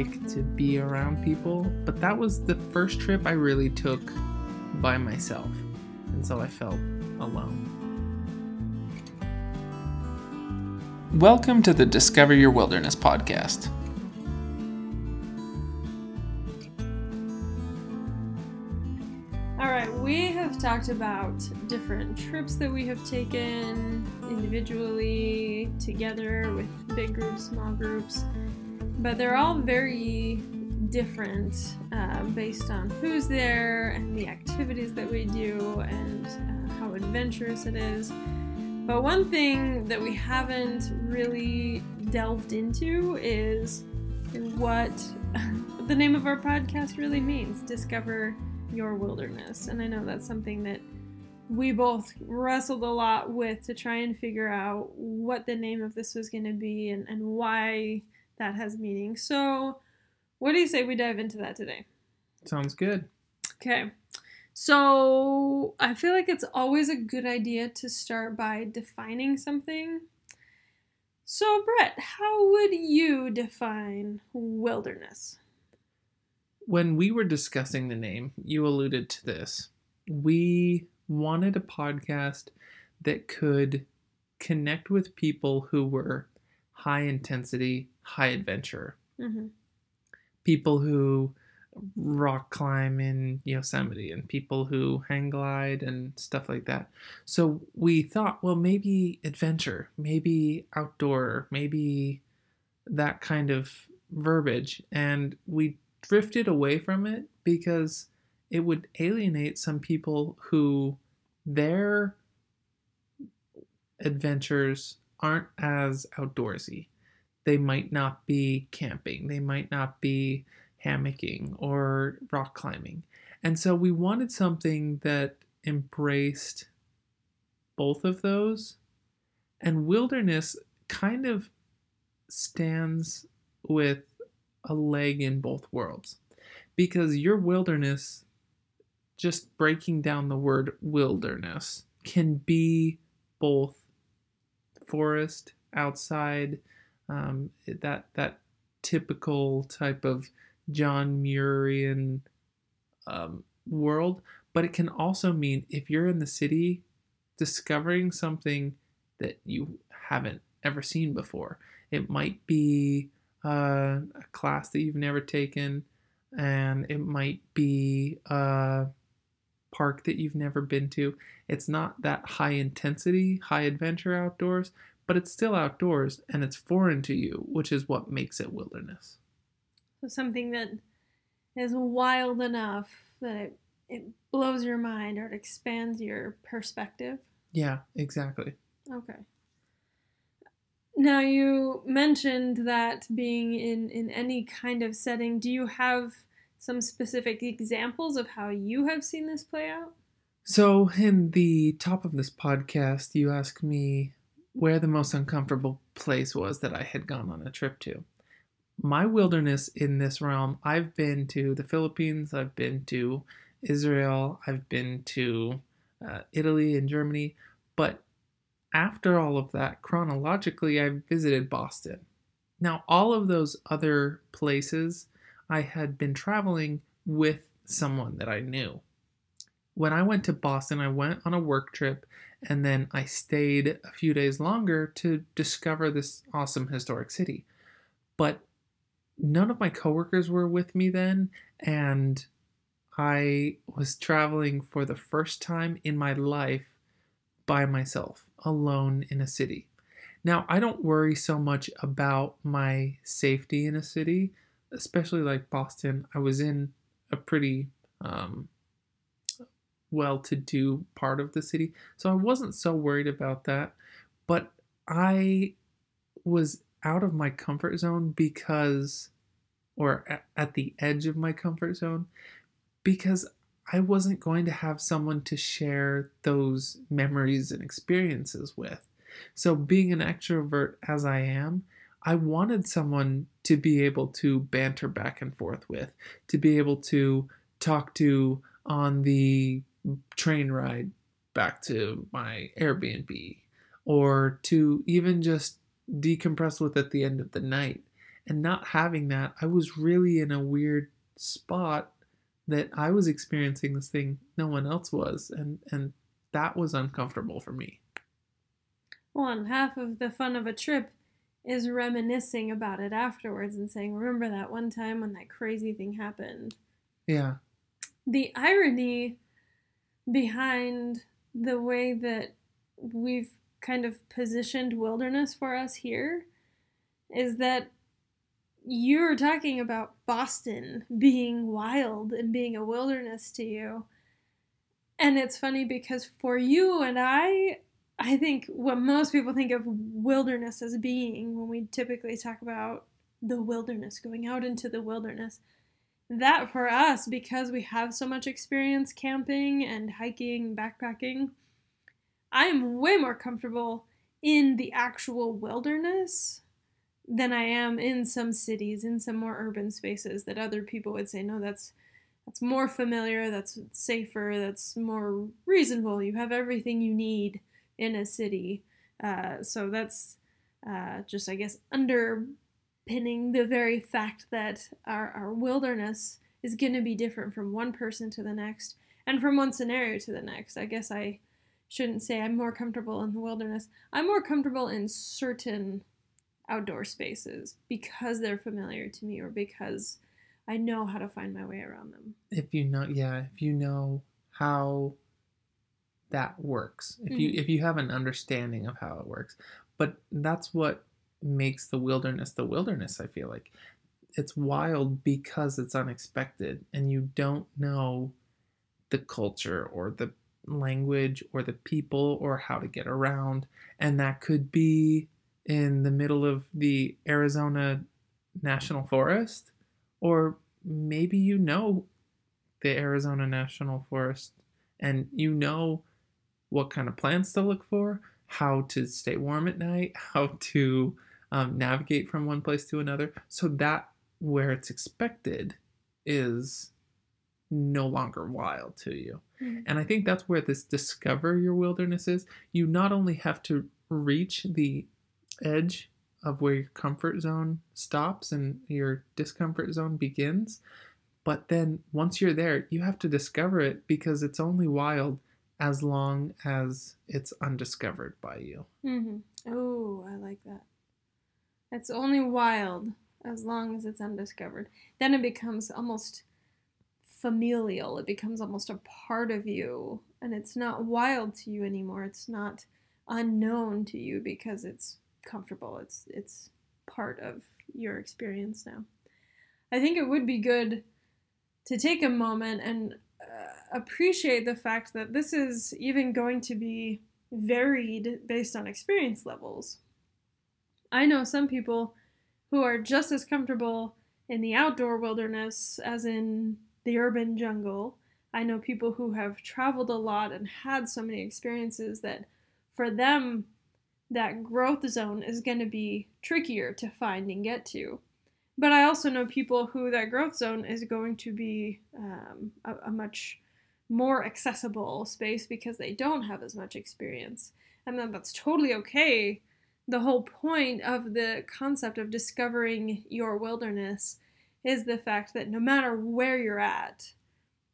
like to be around people, but that was the first trip I really took by myself. And so I felt alone. Welcome to the Discover Your Wilderness podcast. All right, we have talked about different trips that we have taken individually, together, with big groups, small groups, but they're all very different uh, based on who's there and the activities that we do and uh, how adventurous it is. But one thing that we haven't really delved into is what the name of our podcast really means discover your wilderness. And I know that's something that we both wrestled a lot with to try and figure out what the name of this was going to be and, and why that has meaning. So, what do you say we dive into that today? Sounds good. Okay. So, I feel like it's always a good idea to start by defining something. So, Brett, how would you define wilderness? When we were discussing the name, you alluded to this. We wanted a podcast that could connect with people who were high intensity, high adventure. Mm-hmm. People who rock climb in Yosemite and people who hang glide and stuff like that. So we thought, well, maybe adventure, maybe outdoor, maybe that kind of verbiage. And we drifted away from it because it would alienate some people who their adventures aren't as outdoorsy. They might not be camping, they might not be hammocking or rock climbing. And so we wanted something that embraced both of those. And wilderness kind of stands with a leg in both worlds. Because your wilderness, just breaking down the word wilderness, can be both forest, outside, um, that that typical type of John Muirian um, world, but it can also mean if you're in the city, discovering something that you haven't ever seen before. It might be uh, a class that you've never taken, and it might be a park that you've never been to. It's not that high intensity, high adventure outdoors, but it's still outdoors and it's foreign to you, which is what makes it wilderness. So something that is wild enough that it, it blows your mind or it expands your perspective. Yeah, exactly. Okay. Now you mentioned that being in in any kind of setting, do you have some specific examples of how you have seen this play out? So, in the top of this podcast, you asked me where the most uncomfortable place was that I had gone on a trip to. My wilderness in this realm, I've been to the Philippines, I've been to Israel, I've been to uh, Italy and Germany, but after all of that, chronologically, I visited Boston. Now, all of those other places, I had been traveling with someone that I knew. When I went to Boston, I went on a work trip and then I stayed a few days longer to discover this awesome historic city. But none of my coworkers were with me then, and I was traveling for the first time in my life by myself, alone in a city. Now, I don't worry so much about my safety in a city, especially like Boston. I was in a pretty um, well to do part of the city, so I wasn't so worried about that. But I was out of my comfort zone because, or at the edge of my comfort zone, because I wasn't going to have someone to share those memories and experiences with. So, being an extrovert as I am, I wanted someone to be able to banter back and forth with, to be able to talk to on the train ride back to my Airbnb or to even just decompress with at the end of the night. And not having that, I was really in a weird spot that I was experiencing this thing no one else was and and that was uncomfortable for me. Well, and half of the fun of a trip is reminiscing about it afterwards and saying, "Remember that one time when that crazy thing happened?" Yeah. The irony behind the way that we've kind of positioned wilderness for us here is that you're talking about Boston being wild and being a wilderness to you. And it's funny because for you and I, I think what most people think of wilderness as being when we typically talk about the wilderness, going out into the wilderness, that for us, because we have so much experience camping and hiking, backpacking, I'm way more comfortable in the actual wilderness than I am in some cities, in some more urban spaces that other people would say, no, that's that's more familiar, that's safer, that's more reasonable. You have everything you need in a city. Uh, so that's uh, just, I guess, underpinning the very fact that our, our wilderness is going to be different from one person to the next and from one scenario to the next. I guess I shouldn't say I'm more comfortable in the wilderness. I'm more comfortable in certain outdoor spaces because they're familiar to me or because I know how to find my way around them. If you know, yeah, if you know how that works, if you Mhm. if you have an understanding of how it works, but that's what makes the wilderness the wilderness. I feel like it's wild because it's unexpected, and you don't know the culture or the language or the people or how to get around, and that could be in the middle of the Arizona National Forest, or maybe you know the Arizona National Forest and you know what kind of plants to look for, how to stay warm at night, how to um, navigate from one place to another. So that where it's expected is no longer wild to you. Mhm. And I think that's where this discover your wilderness is. You not only have to reach the edge of where your comfort zone stops and your discomfort zone begins, but then once you're there, you have to discover it because it's only wild as long as it's undiscovered by you. Mm-hmm. Oh, I like that. It's only wild as long as it's undiscovered. Then it becomes almost familial. It becomes almost a part of you, and it's not wild to you anymore. It's not unknown to you because it's comfortable. It's it's part of your experience now. I think it would be good to take a moment and uh, appreciate the fact that this is even going to be varied based on experience levels. I know some people who are just as comfortable in the outdoor wilderness as in the urban jungle. I know people who have traveled a lot and had so many experiences that for them, that growth zone is going to be trickier to find and get to. But I also know people who that growth zone is going to be um, a, a much more accessible space because they don't have as much experience. And then that's totally okay. The whole point of the concept of discovering your wilderness is the fact that no matter where you're at,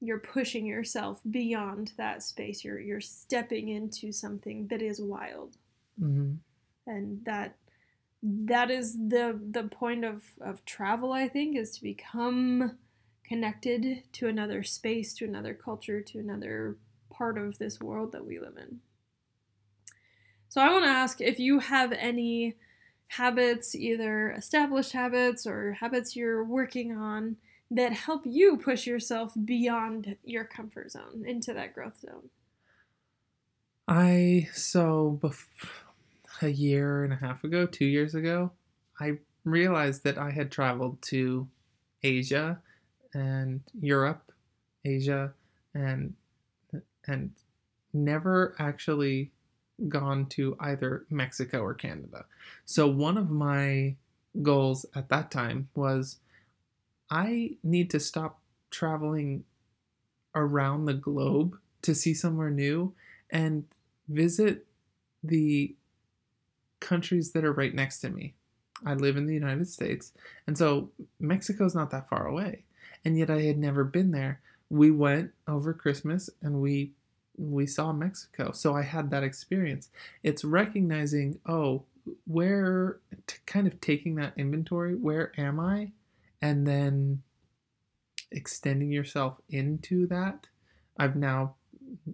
you're pushing yourself beyond that space. You're you're stepping into something that is wild. Mm-hmm. And that that is the the point of, of travel, I think, is to become connected to another space, to another culture, to another part of this world that we live in. So I want to ask if you have any habits, either established habits or habits you're working on, that help you push yourself beyond your comfort zone into that growth zone. I so bef- a year and a half ago, two years ago, I realized that I had traveled to Asia and Europe, Asia, and and never actually gone to either Mexico or Canada. So one of my goals at that time was I need to stop traveling around the globe to see somewhere new and visit the countries that are right next to me. I live in the United States, and so Mexico's not that far away. And yet I had never been there. We went over Christmas and we we saw Mexico. So I had that experience. It's recognizing, oh, where t- kind of taking that inventory, where am I? And then extending yourself into that. I've now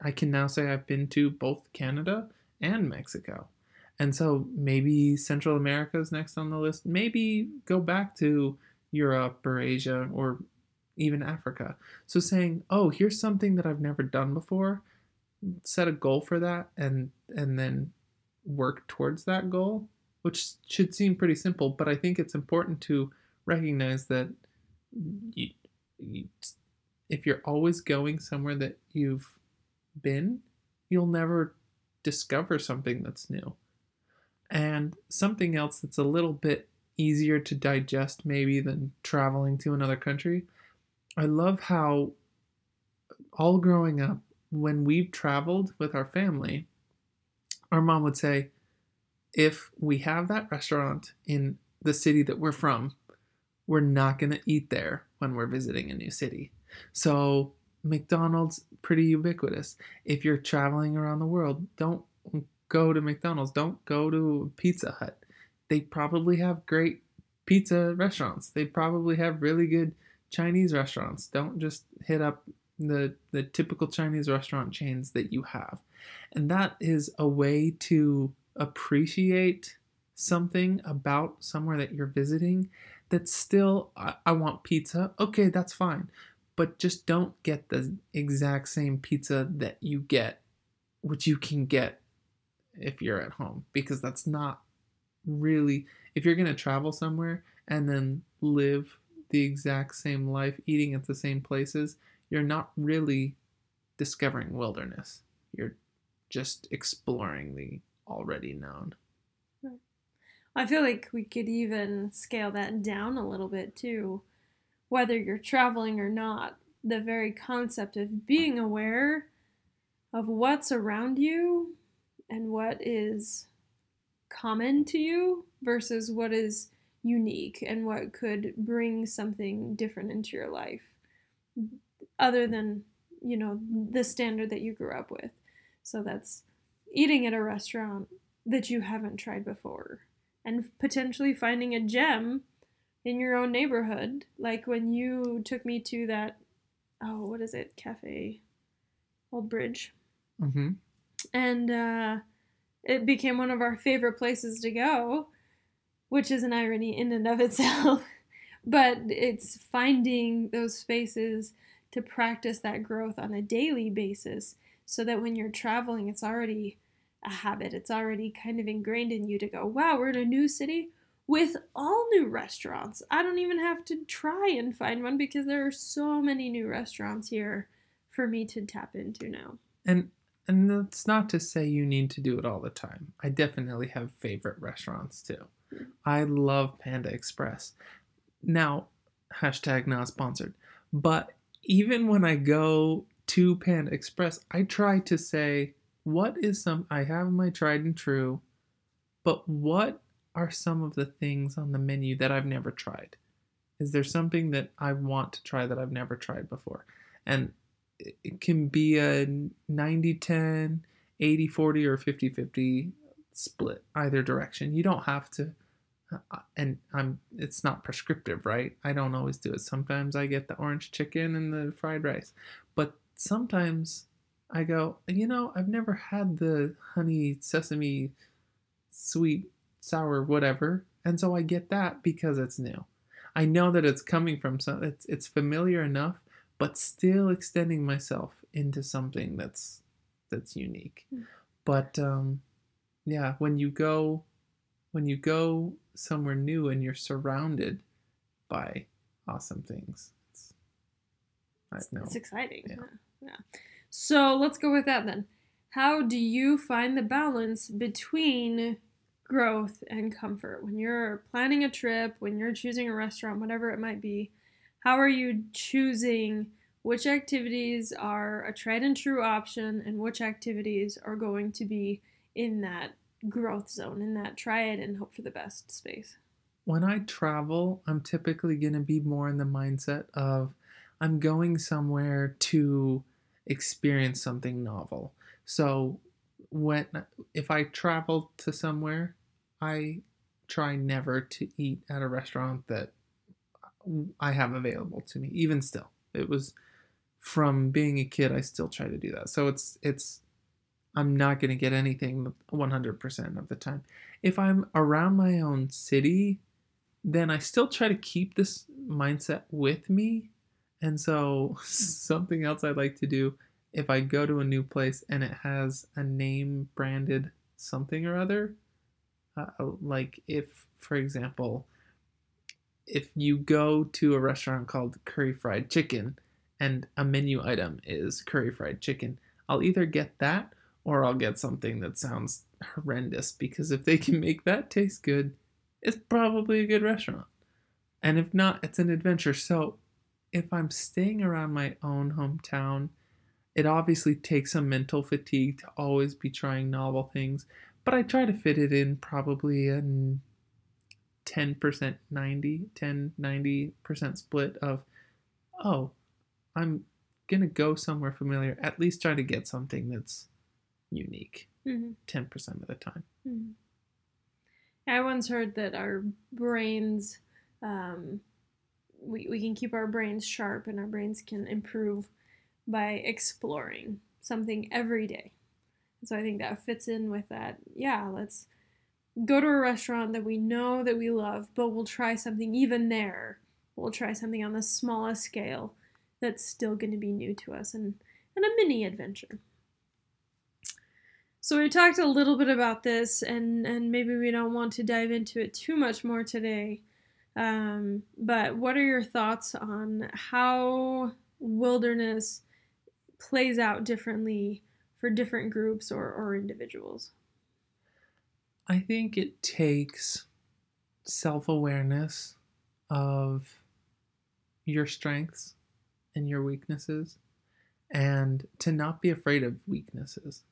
I can now say I've been to both Canada and Mexico. And so maybe Central America is next on the list. Maybe go back to Europe or Asia or even Africa. So saying, "Oh, here's something that I've never done before." Set a goal for that and and then work towards that goal, which should seem pretty simple, but I think it's important to recognize that you, you, if you're always going somewhere that you've been, you'll never discover something that's new. And something else that's a little bit easier to digest, maybe, than traveling to another country. I love how all growing up, when we've traveled with our family, our mom would say, if we have that restaurant in the city that we're from, we're not going to eat there when we're visiting a new city. So, McDonald's pretty ubiquitous. If you're traveling around the world, don't go to McDonald's, don't go to Pizza Hut. They probably have great pizza restaurants. They probably have really good Chinese restaurants. Don't just hit up the the typical Chinese restaurant chains that you have. And that is a way to appreciate something about somewhere that you're visiting that's still I, I want pizza. Okay, that's fine. But just don't get the exact same pizza that you get which you can get if you're at home because that's not really if you're to travel somewhere and then live the exact same life eating at the same places you're not really discovering wilderness. You're just exploring the already known. I feel like we could even scale that down a little bit too. Whether you're traveling or not, the very concept of being aware of what's around you and what is common to you versus what is unique and what could bring something different into your life other than you know the standard that you grew up with. So that's eating at a restaurant that you haven't tried before and potentially finding a gem in your own neighborhood. Like when you took me to that oh what is it? Cafe? Old bridge. Mm-hmm. and uh, it became one of our favorite places to go, which is an irony in and of itself. but it's finding those spaces to practice that growth on a daily basis so that when you're traveling, it's already a habit. It's already kind of ingrained in you to go, wow, we're in a new city with all new restaurants. I don't even have to try and find one because there are so many new restaurants here for me to tap into now. And and that's not to say you need to do it all the time. I definitely have favorite restaurants too. Hmm. I love Panda Express. Now, hashtag not sponsored. But even when I go to Panda Express, I try to say, what is some, I have my tried and true, but what are some of the things on the menu that I've never tried? Is there something that I want to try that I've never tried before? And it can be a 90 10, 80 40, or 50 50 split either direction. You don't have to. Uh, and I'm it's not prescriptive, right? I don't always do it. Sometimes I get the orange chicken and the fried rice. But sometimes I go, you know, I've never had the honey sesame sweet sour whatever. And so I get that because it's new. I know that it's coming from some it's it's familiar enough but still extending myself into something that's that's unique. Mm. But um, yeah, when you go when you go somewhere new and you're surrounded by awesome things, it's, it's, it's exciting. Yeah. yeah. So let's go with that then. How do you find the balance between growth and comfort when you're planning a trip, when you're choosing a restaurant, whatever it might be? how are you choosing which activities are a tried and true option and which activities are going to be in that growth zone, in that try it and hope for the best space. When I travel, I'm typically going to be more in the mindset of I'm going somewhere to experience something novel. So when if I travel to somewhere, I try never to eat at a restaurant that I have available to me. Even still, it was from being a kid. I still try to do that. So it's it's I'm not going to get anything 100% of the time. If I'm around my own city, then I still try to keep this mindset with me. And so something else I like to do if I go to a new place and it has a name branded something or other, uh, like if, for example, if you go to a restaurant called Curry Fried Chicken and a menu item is curry fried chicken, I'll either get that or I'll get something that sounds horrendous because if they can make that taste good, it's probably a good restaurant. And if not, it's an adventure. So if I'm staying around my own hometown, it obviously takes some mental fatigue to always be trying novel things, but I try to fit it in probably a 10% 90, 10 90% split of oh, I'm going to go somewhere familiar, at least try to get something that's unique mm-hmm. 10% of the time. Mm-hmm. I once heard that our brains, um, we, we can keep our brains sharp and our brains can improve by exploring something every day. So I think that fits in with that. Yeah, let's go to a restaurant that we know that we love, but we'll try something even there. We'll try something on the smallest scale that's still going to be new to us and, and a mini adventure. So we talked a little bit about this, and, and maybe we don't want to dive into it too much more today. Um, but what are your thoughts on how wilderness plays out differently for different groups or, or individuals? I think it takes self awareness of your strengths and your weaknesses and to not be afraid of weaknesses.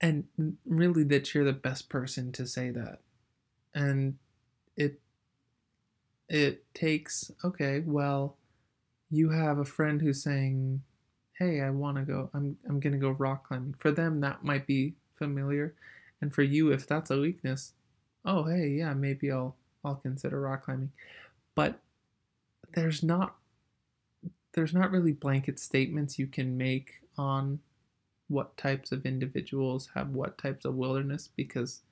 And really, that you're the best person to say that. And it it takes okay well you have a friend who's saying hey, I want to go, I'm, I'm going to go rock climbing. For them, that might be familiar. And for you, if that's a weakness, oh, hey, yeah, maybe I'll, I'll consider rock climbing. But there's not, there's not really blanket statements you can make on what types of individuals have what types of wilderness because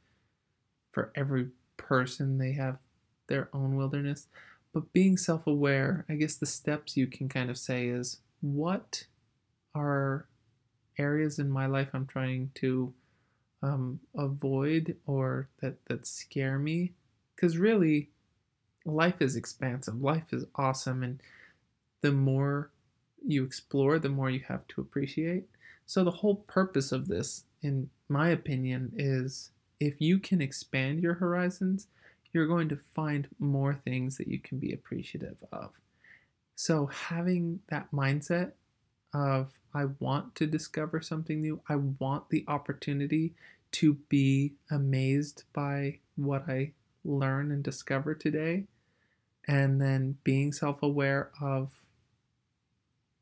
for every person they have their own wilderness. But being self-aware i guess the steps you can kind of say is what are areas in my life I'm trying to um, avoid or that that scare me? Because really life is expansive. Life is awesome and the more you explore the more you have to appreciate so the whole purpose of this in my opinion is if you can expand your horizons you're going to find more things that you can be appreciative of so having that mindset of I want to discover something new. I want the opportunity to be amazed by what I learn and discover today. And then being self aware of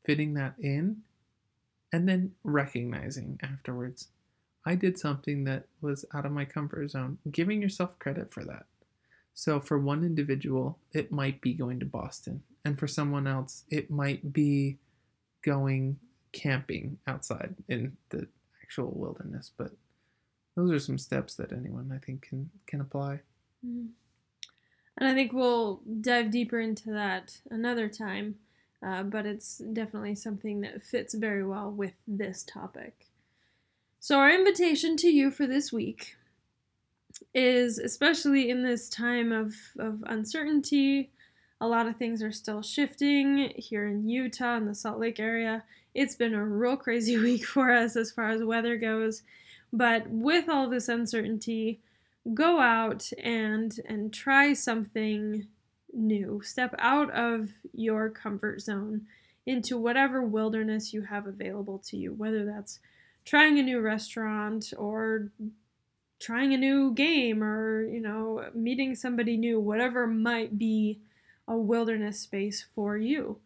fitting that in and then recognizing afterwards I did something that was out of my comfort zone, giving yourself credit for that. So, for one individual, it might be going to Boston, and for someone else, it might be going camping outside in the actual wilderness. But those are some steps that anyone I think can can apply. Mm-hmm. And I think we'll dive deeper into that another time. Uh, but it's definitely something that fits very well with this topic. So, our invitation to you for this week is especially in this time of, of uncertainty a lot of things are still shifting here in Utah and the Salt Lake area. It's been a real crazy week for us as far as weather goes. But with all this uncertainty, go out and and try something new. Step out of your comfort zone into whatever wilderness you have available to you, whether that's trying a new restaurant or trying a new game or, you know, meeting somebody new, whatever might be a wilderness space for you.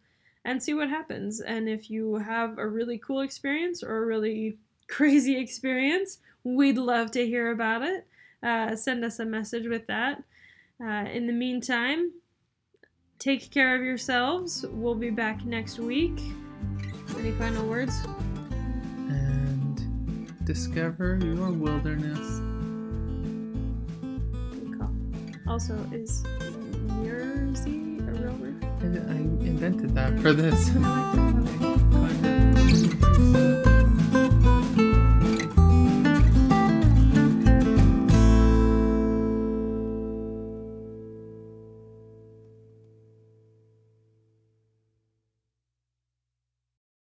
And see what happens. And if you have a really cool experience or a really crazy experience, we'd love to hear about it. Uh, send us a message with that. Uh, in the meantime, take care of yourselves. We'll be back next week. Any final words? And discover your wilderness. Also, is Yerzy a real word? I I invented that for this.